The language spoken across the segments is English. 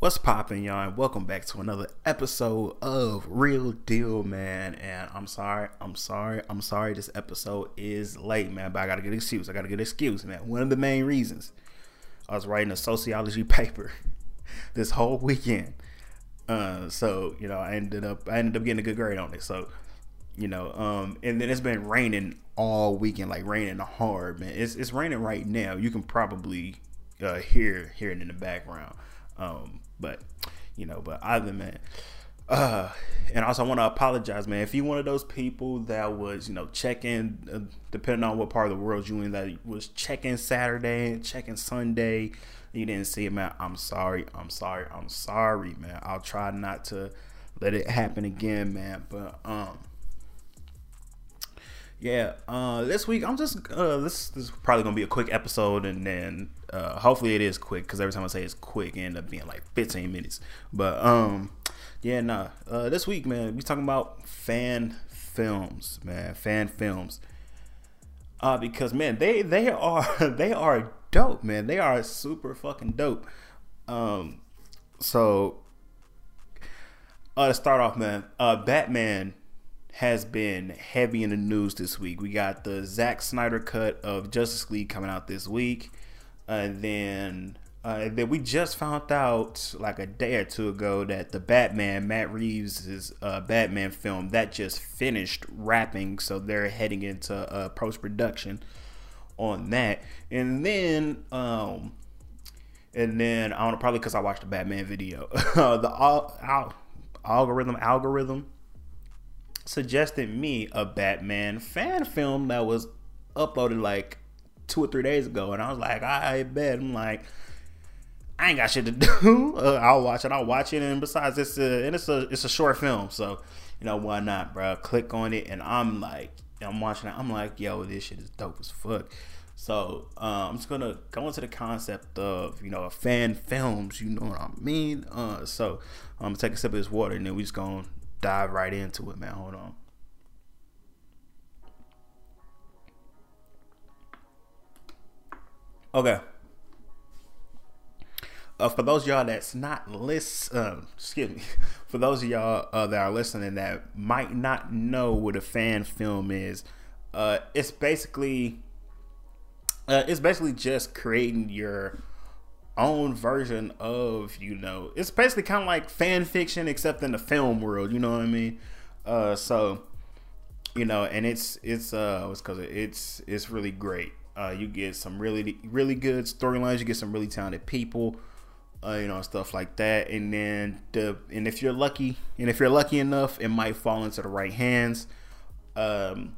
What's poppin', y'all? And welcome back to another episode of Reel Dyl, man. And I'm sorry, I'm sorry, I'm sorry. This episode is late, man. But I gotta get an excuse. I gotta get an excuse, man. One of the main reasons I was writing a sociology paper this whole weekend. Uh, so you know, I ended up I ended up getting a good grade on it. So you know, um, and then it's been raining all weekend, like raining hard, man. It's it's raining right now. You can probably uh, hear hear it in the background. Um, but you know, but either man. Uh, and also I want to apologize, man. If you one of those people that was, you know, checking, uh, depending on what part of the world you in, that was checking Saturday and checking Sunday, you didn't see it, man. I'm sorry. I'm sorry. I'm sorry, man. I'll try not to let it happen again, man. But um, yeah. Uh, this week I'm just uh, this this is probably gonna be a quick episode, and then uh, hopefully it is quick because every time I say it's quick, it end up being like 15 minutes. But um, yeah, nah. Uh, this week, man, we talking about fan films, man, fan films. Uh, because man, they they are they are dope, man. They are super fucking dope. Um, so uh, to start off, man, uh, Batman has been heavy in the news this week. We got the Zack Snyder cut of Justice League coming out this week. And then uh, then we just found out like a day or two ago that the Batman, Matt Reeves' uh, Batman film, that just finished wrapping, so they're heading into uh, post production on that. And then, um, and then I don't know, probably because I watched the Batman video, the al- al- algorithm algorithm suggested me a Batman fan film that was uploaded like two or three days ago, and I was like, I bet. I'm like, I ain't got shit to do. Uh, I'll watch it. I'll watch it. And besides, it's a and it's a it's a short film, so you know why not, bro? Click on it, and I'm like, I'm watching it. I'm like, yo, this shit is dope as fuck. So uh, I'm just gonna go into the concept of you know fan films. You know what I mean? Uh, so I'm gonna take a sip of this water, and then we just gonna dive right into it, man. Hold on. Okay. Uh, for those y'all that's not list, uh, excuse me, for those of y'all uh, that are listening that might not know what a fan film is, uh, it's basically uh, it's basically just creating your own version of you know it's basically kind of like fan fiction except in the film world you know what i mean? Uh so you know and it's it's uh it's because it's it's really great. Uh you get some really really good storylines. You get some really talented people uh, you know stuff like that. And then the and if you're lucky and if you're lucky enough it might fall into the right hands. Um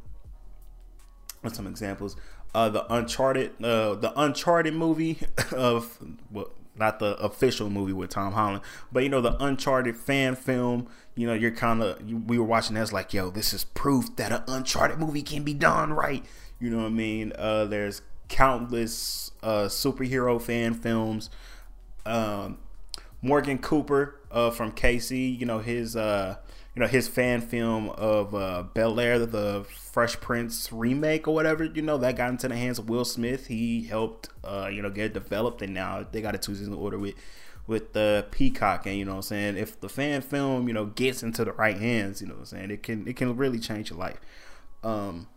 some examples uh, the Uncharted, uh, the Uncharted movie of well, not the official movie with Tom Holland, but you know the Uncharted fan film. You know, you're kind of we were watching that's like, yo, this is proof that an Uncharted movie can be done right. You know what I mean? Uh, there's countless uh, superhero fan films. Um, Morgan Cooper uh, from KC, you know his uh, you know his fan film of uh, Bel Air, the Fresh Prince remake or whatever. You know that got into the hands of Will Smith. He helped uh, you know get it developed, and now they got a two season order with with the Peacock. And you know what I'm saying if the fan film you know gets into the right hands, you know what I'm saying it can it can really change your life. Um,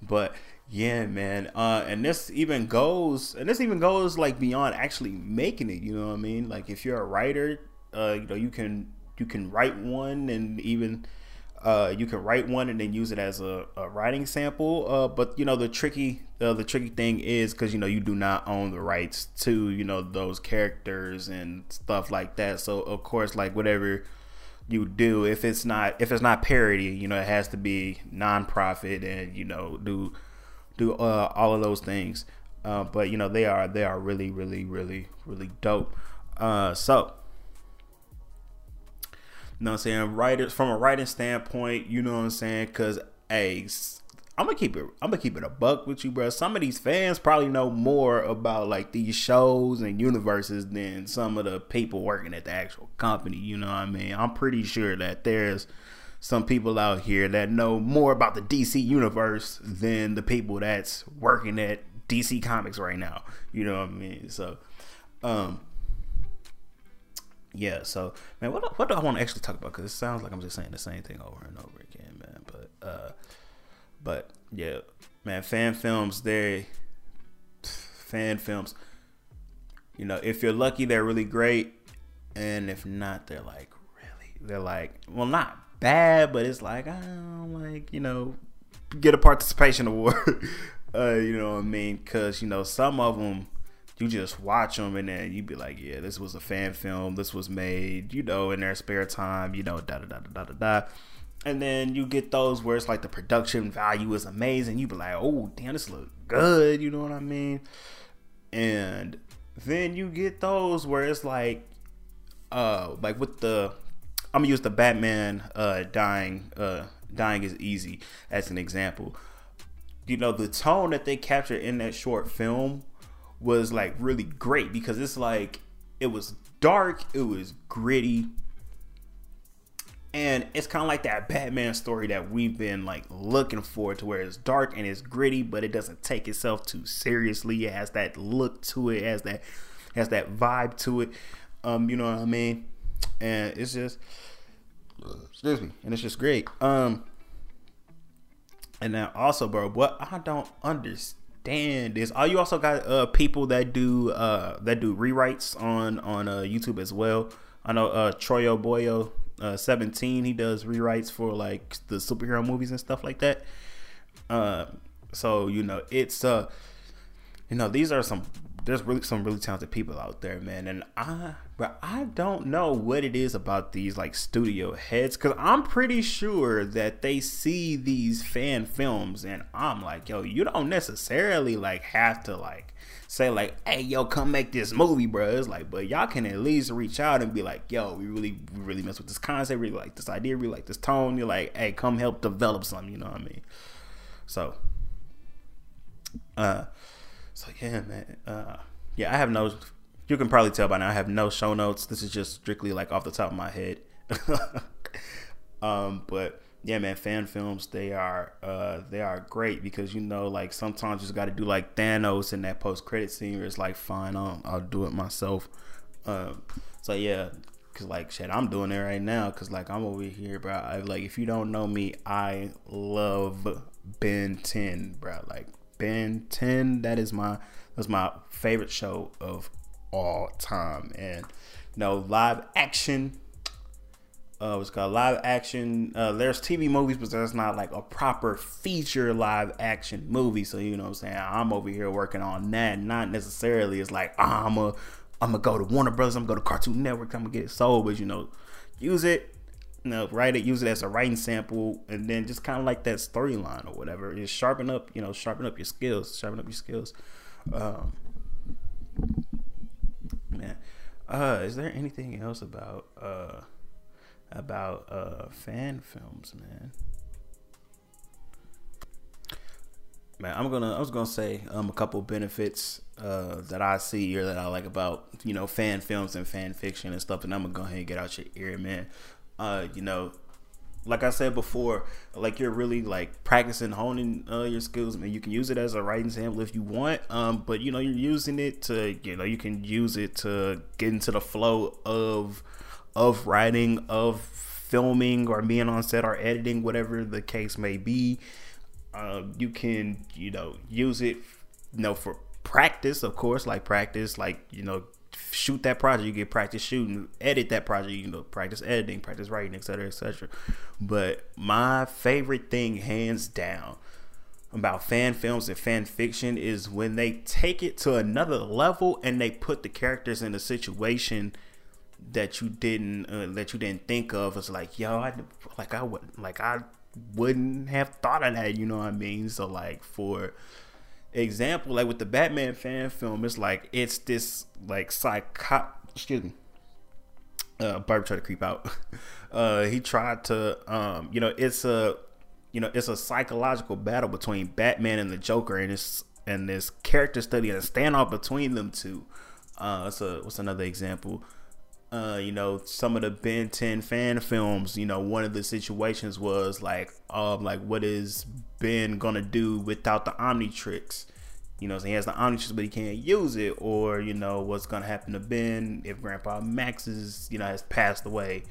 but yeah, man. Uh, and this even goes, and this even goes like beyond actually making it. You know what I mean? Like if you're a writer, uh, you know you can you can write one and even uh, you can write one and then use it as a, a writing sample. Uh, but you know the tricky uh, the tricky thing is because you know you do not own the rights to you know those characters and stuff like that. So of course, like whatever you do, if it's not if it's not parody, you know it has to be nonprofit and you know do do uh, all of those things. Uh, but you know they are they are really really really really dope. Uh, so you know what I'm saying? Writers from a writing standpoint, you know what I'm saying? Because hey, I'm gonna keep it. I'm gonna keep it a buck with you, bro. Some of these fans probably know more about like these shows and universes than some of the people working at the actual company. You know what I mean? I'm pretty sure that there's some people out here that know more about the DC universe than the people that's working at DC Comics right now. You know what I mean? So, um, yeah, so man, what what do I want to actually talk about? Because it sounds like I'm just saying the same thing over and over again, man. But uh, but yeah, man, fan films, they fan films. You know, if you're lucky, they're really great, and if not, they're like really, they're like, well, not bad, but it's like, I don't like, you know, get a participation award. uh, you know what I mean? Because you know, some of them you just watch them and then you be like, yeah, this was a fan film. This was made, you know, in their spare time. You know, da da da da da da. And then you get those where it's like the production value is amazing. You be like, oh damn, this look good. You know what I mean? And then you get those where it's like, uh, like with the, I'm gonna use the Batman uh dying uh dying is easy as an example. You know the tone that they captured in that short film was like really great because it's like it was dark, it was gritty, and it's kind of like that Batman story that we've been like looking for to where it's dark and it's gritty, but it doesn't take itself too seriously. It has that look to it, has that has that vibe to it. Um, you know what I mean? And it's just excuse me, and it's just great. Um, and then also, bro, what I don't understand is, are you also got uh people that do uh that do rewrites on on uh YouTube as well? I know uh Troyo Boyo uh, 17 he does rewrites for like the superhero movies and stuff like that uh, so you know it's uh you know these are some there's really some really talented people out there man and i but i don't know what it is about these like studio heads because i'm pretty sure that they see these fan films and i'm like yo you don't necessarily like have to like say like, "Hey, yo, come make this movie, bro." It's like, but y'all can at least reach out and be like, "Yo, we really, we really mess with this concept. Really like this idea. Really like this tone." You're like, "Hey, come help develop something." You know what I mean? So, uh, so yeah, man. Uh, yeah, I have no. You can probably tell by now. I have no show notes. This is just strictly like off the top of my head. um, but yeah, man, fan films they are uh they are great because you know like sometimes you just got to do like Thanos in that post credit scene where it's like fine, I'll I'll do it myself. Um, so yeah, cause like shit, I'm doing it right now because like I'm over here, bro. I, like if you don't know me, I love Ben 10, bro. Like Ben 10, that is my that's my favorite show of all time, and you know live action uh, what's called live action. Uh, there's TV movies, but that's not like a proper feature live action movie. So you know what I'm saying? I'm over here working on that. Not necessarily it's like oh, I'm a I'm gonna go to Warner Brothers. I'm gonna go to Cartoon Network. I'm gonna get it sold, but you know, use it. You know, write it, use it as a writing sample, and then just kind of like that storyline or whatever. Just sharpen up, you know, sharpen up your skills, sharpen up your skills. Um, man, uh, is there anything else about uh? about uh, fan films, man. Man, I'm gonna I was gonna say um a couple benefits uh that I see or that I like about you know fan films and fan fiction and stuff, and I'm gonna go ahead and get out your ear, man. Uh, you know, like I said before, like you're really like practicing honing uh, your skills. I mean, you can use it as a writing sample if you want, um, but you know you're using it to you know you can use it to get into the flow of of writing, of filming, or being on set or editing, whatever the case may be. Uh, you can, you know, use it, you know, for practice, of course, like practice, like, you know, shoot that project, you get practice shooting, edit that project, you know, practice editing, practice writing, etc., etc. But my favorite thing, hands down, about fan films and fan fiction is when they take it to another level and they put the characters in a situation that you didn't uh, that you didn't think of It's like yo I like I would like I wouldn't have thought of that you know what I mean so like for example like with the Batman fan film it's like it's this like psycho excuse me. Uh Barb tried to creep out. Uh he tried to um you know it's a you know it's a psychological battle between Batman and the Joker and it's and this character study and a standoff between them two. Uh so what's another example uh, you know, some of the Ben 10 fan films, you know, one of the situations was like, um, like what is Ben gonna do without the Omnitrix? you know, so he has the omnitrix, but he can't use it, or you know, what's gonna happen to Ben if Grandpa Max is, you know, has passed away.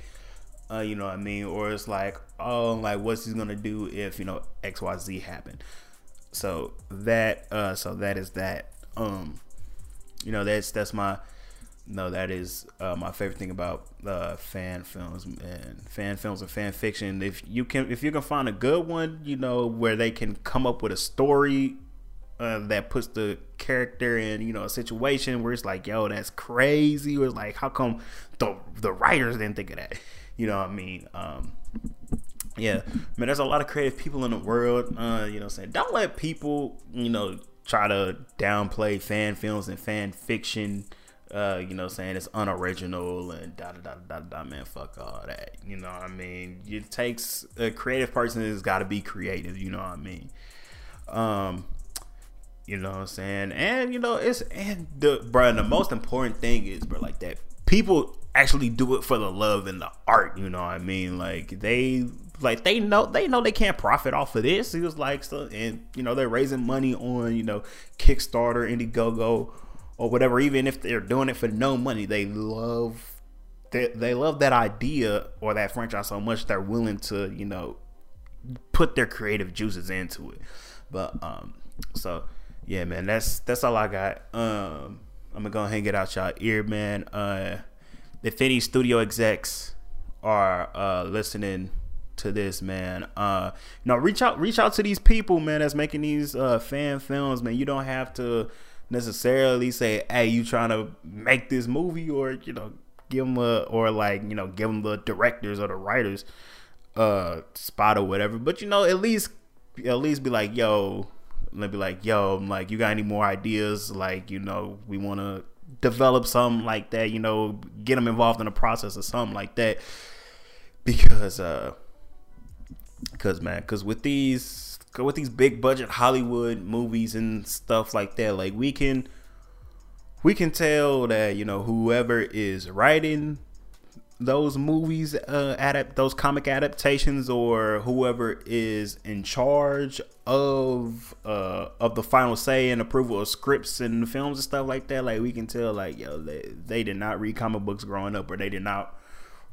Uh, you know what I mean? Or it's like, oh, like what's he gonna do if you know X Y Z happened? So that, uh, so that is that. Um, you know, that's that's my no, that is uh, my favorite thing about uh, fan films and fan films and fan fiction. If you can, if you can find a good one, you know, where they can come up with a story uh, that puts the character in, you know, a situation where it's like, yo, that's crazy. Or it's like, how come the the writers didn't think of that? You know what I mean? Um, yeah, man, there's a lot of creative people in the world. Uh, you know, saying don't let people, you know, try to downplay fan films and fan fiction uh, you know, saying it's unoriginal and da da da da da. Man, fuck all that. You know what I mean? It takes a creative person has got to be creative. You know what I mean? Um, you know what I'm saying? And you know, it's and the bro. The most important thing is, bro, like that people actually do it for the love and the art. You know what I mean? Like they like they know they know they can't profit off of this. It was like so, and you know they're raising money on you know Kickstarter, Indiegogo or whatever, even if they're doing it for no money, they love they, they love that idea or that franchise so much they're willing to, you know, put their creative juices into it. But um so yeah, man, that's that's all I got. Um I'm gonna go and get out y'all ear, man. Uh if any studio execs are uh listening to this, man. Uh you know, reach out reach out to these people, man, that's making these uh fan films, man. You don't have to necessarily say, "Hey, you trying to make this movie," or you know, give them a or like you know, give them the directors or the writers uh spot or whatever. But you know, at least at least be like, "Yo," let me be like, "Yo," I'm like, "You got any more ideas?" Like, you know, we want to develop something like that. You know, get them involved in the process or something like that. Because uh, because man, because with these with these big budget Hollywood movies and stuff like that, like we can we can tell that you know whoever is writing those movies uh adapt those comic adaptations or whoever is in charge of uh of the final say and approval of scripts and films and stuff like that like we can tell like yo they, they did not read comic books growing up or they did not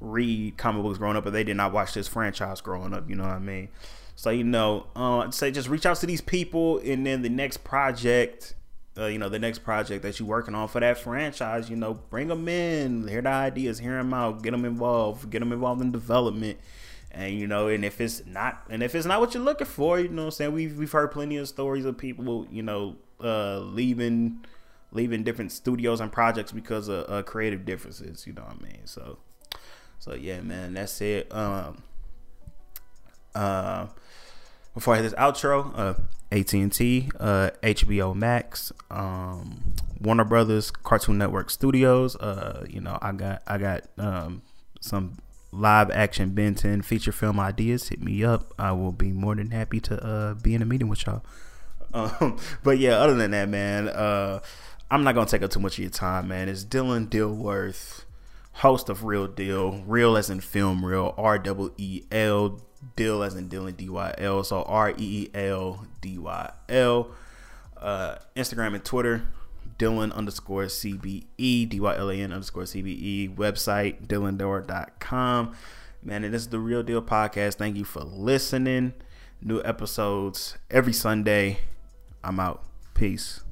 read comic books growing up or they did not watch this franchise growing up you know what i mean so you know, uh, say just reach out to these people, and then the next project, uh, you know, the next project that you're working on for that franchise, you know, bring them in, hear the ideas, hear them out, get them involved, get them involved in development, and you know, and if it's not, and if it's not what you're looking for, you know, what I'm saying we've we've heard plenty of stories of people, you know, uh, leaving leaving different studios and projects because of uh, creative differences. You know what I mean? So, so yeah, man, that's it. Um, uh, before I hit this outro, uh, AT&T, uh, HBO Max, um, Warner Brothers, Cartoon Network Studios. Uh, you know, I got I got um, some live action Ben 10 feature film ideas. Hit me up. I will be more than happy to uh, be in a meeting with y'all. Um, but yeah, other than that, man, uh, I'm not gonna take up too much of your time, man. It's Dylan Dilworth, host of Reel Dyl, reel as in film, real R W E L Dyl as in Dylan D Y L. So R E E L D Y L. Uh, Instagram and Twitter, Dylan underscore CBE, D Y L A N underscore CBE. Website, DylanDoor.com. Man, and this is the Reel Dyl Podcast. Thank you for listening. New episodes every Sunday. I'm out. Peace.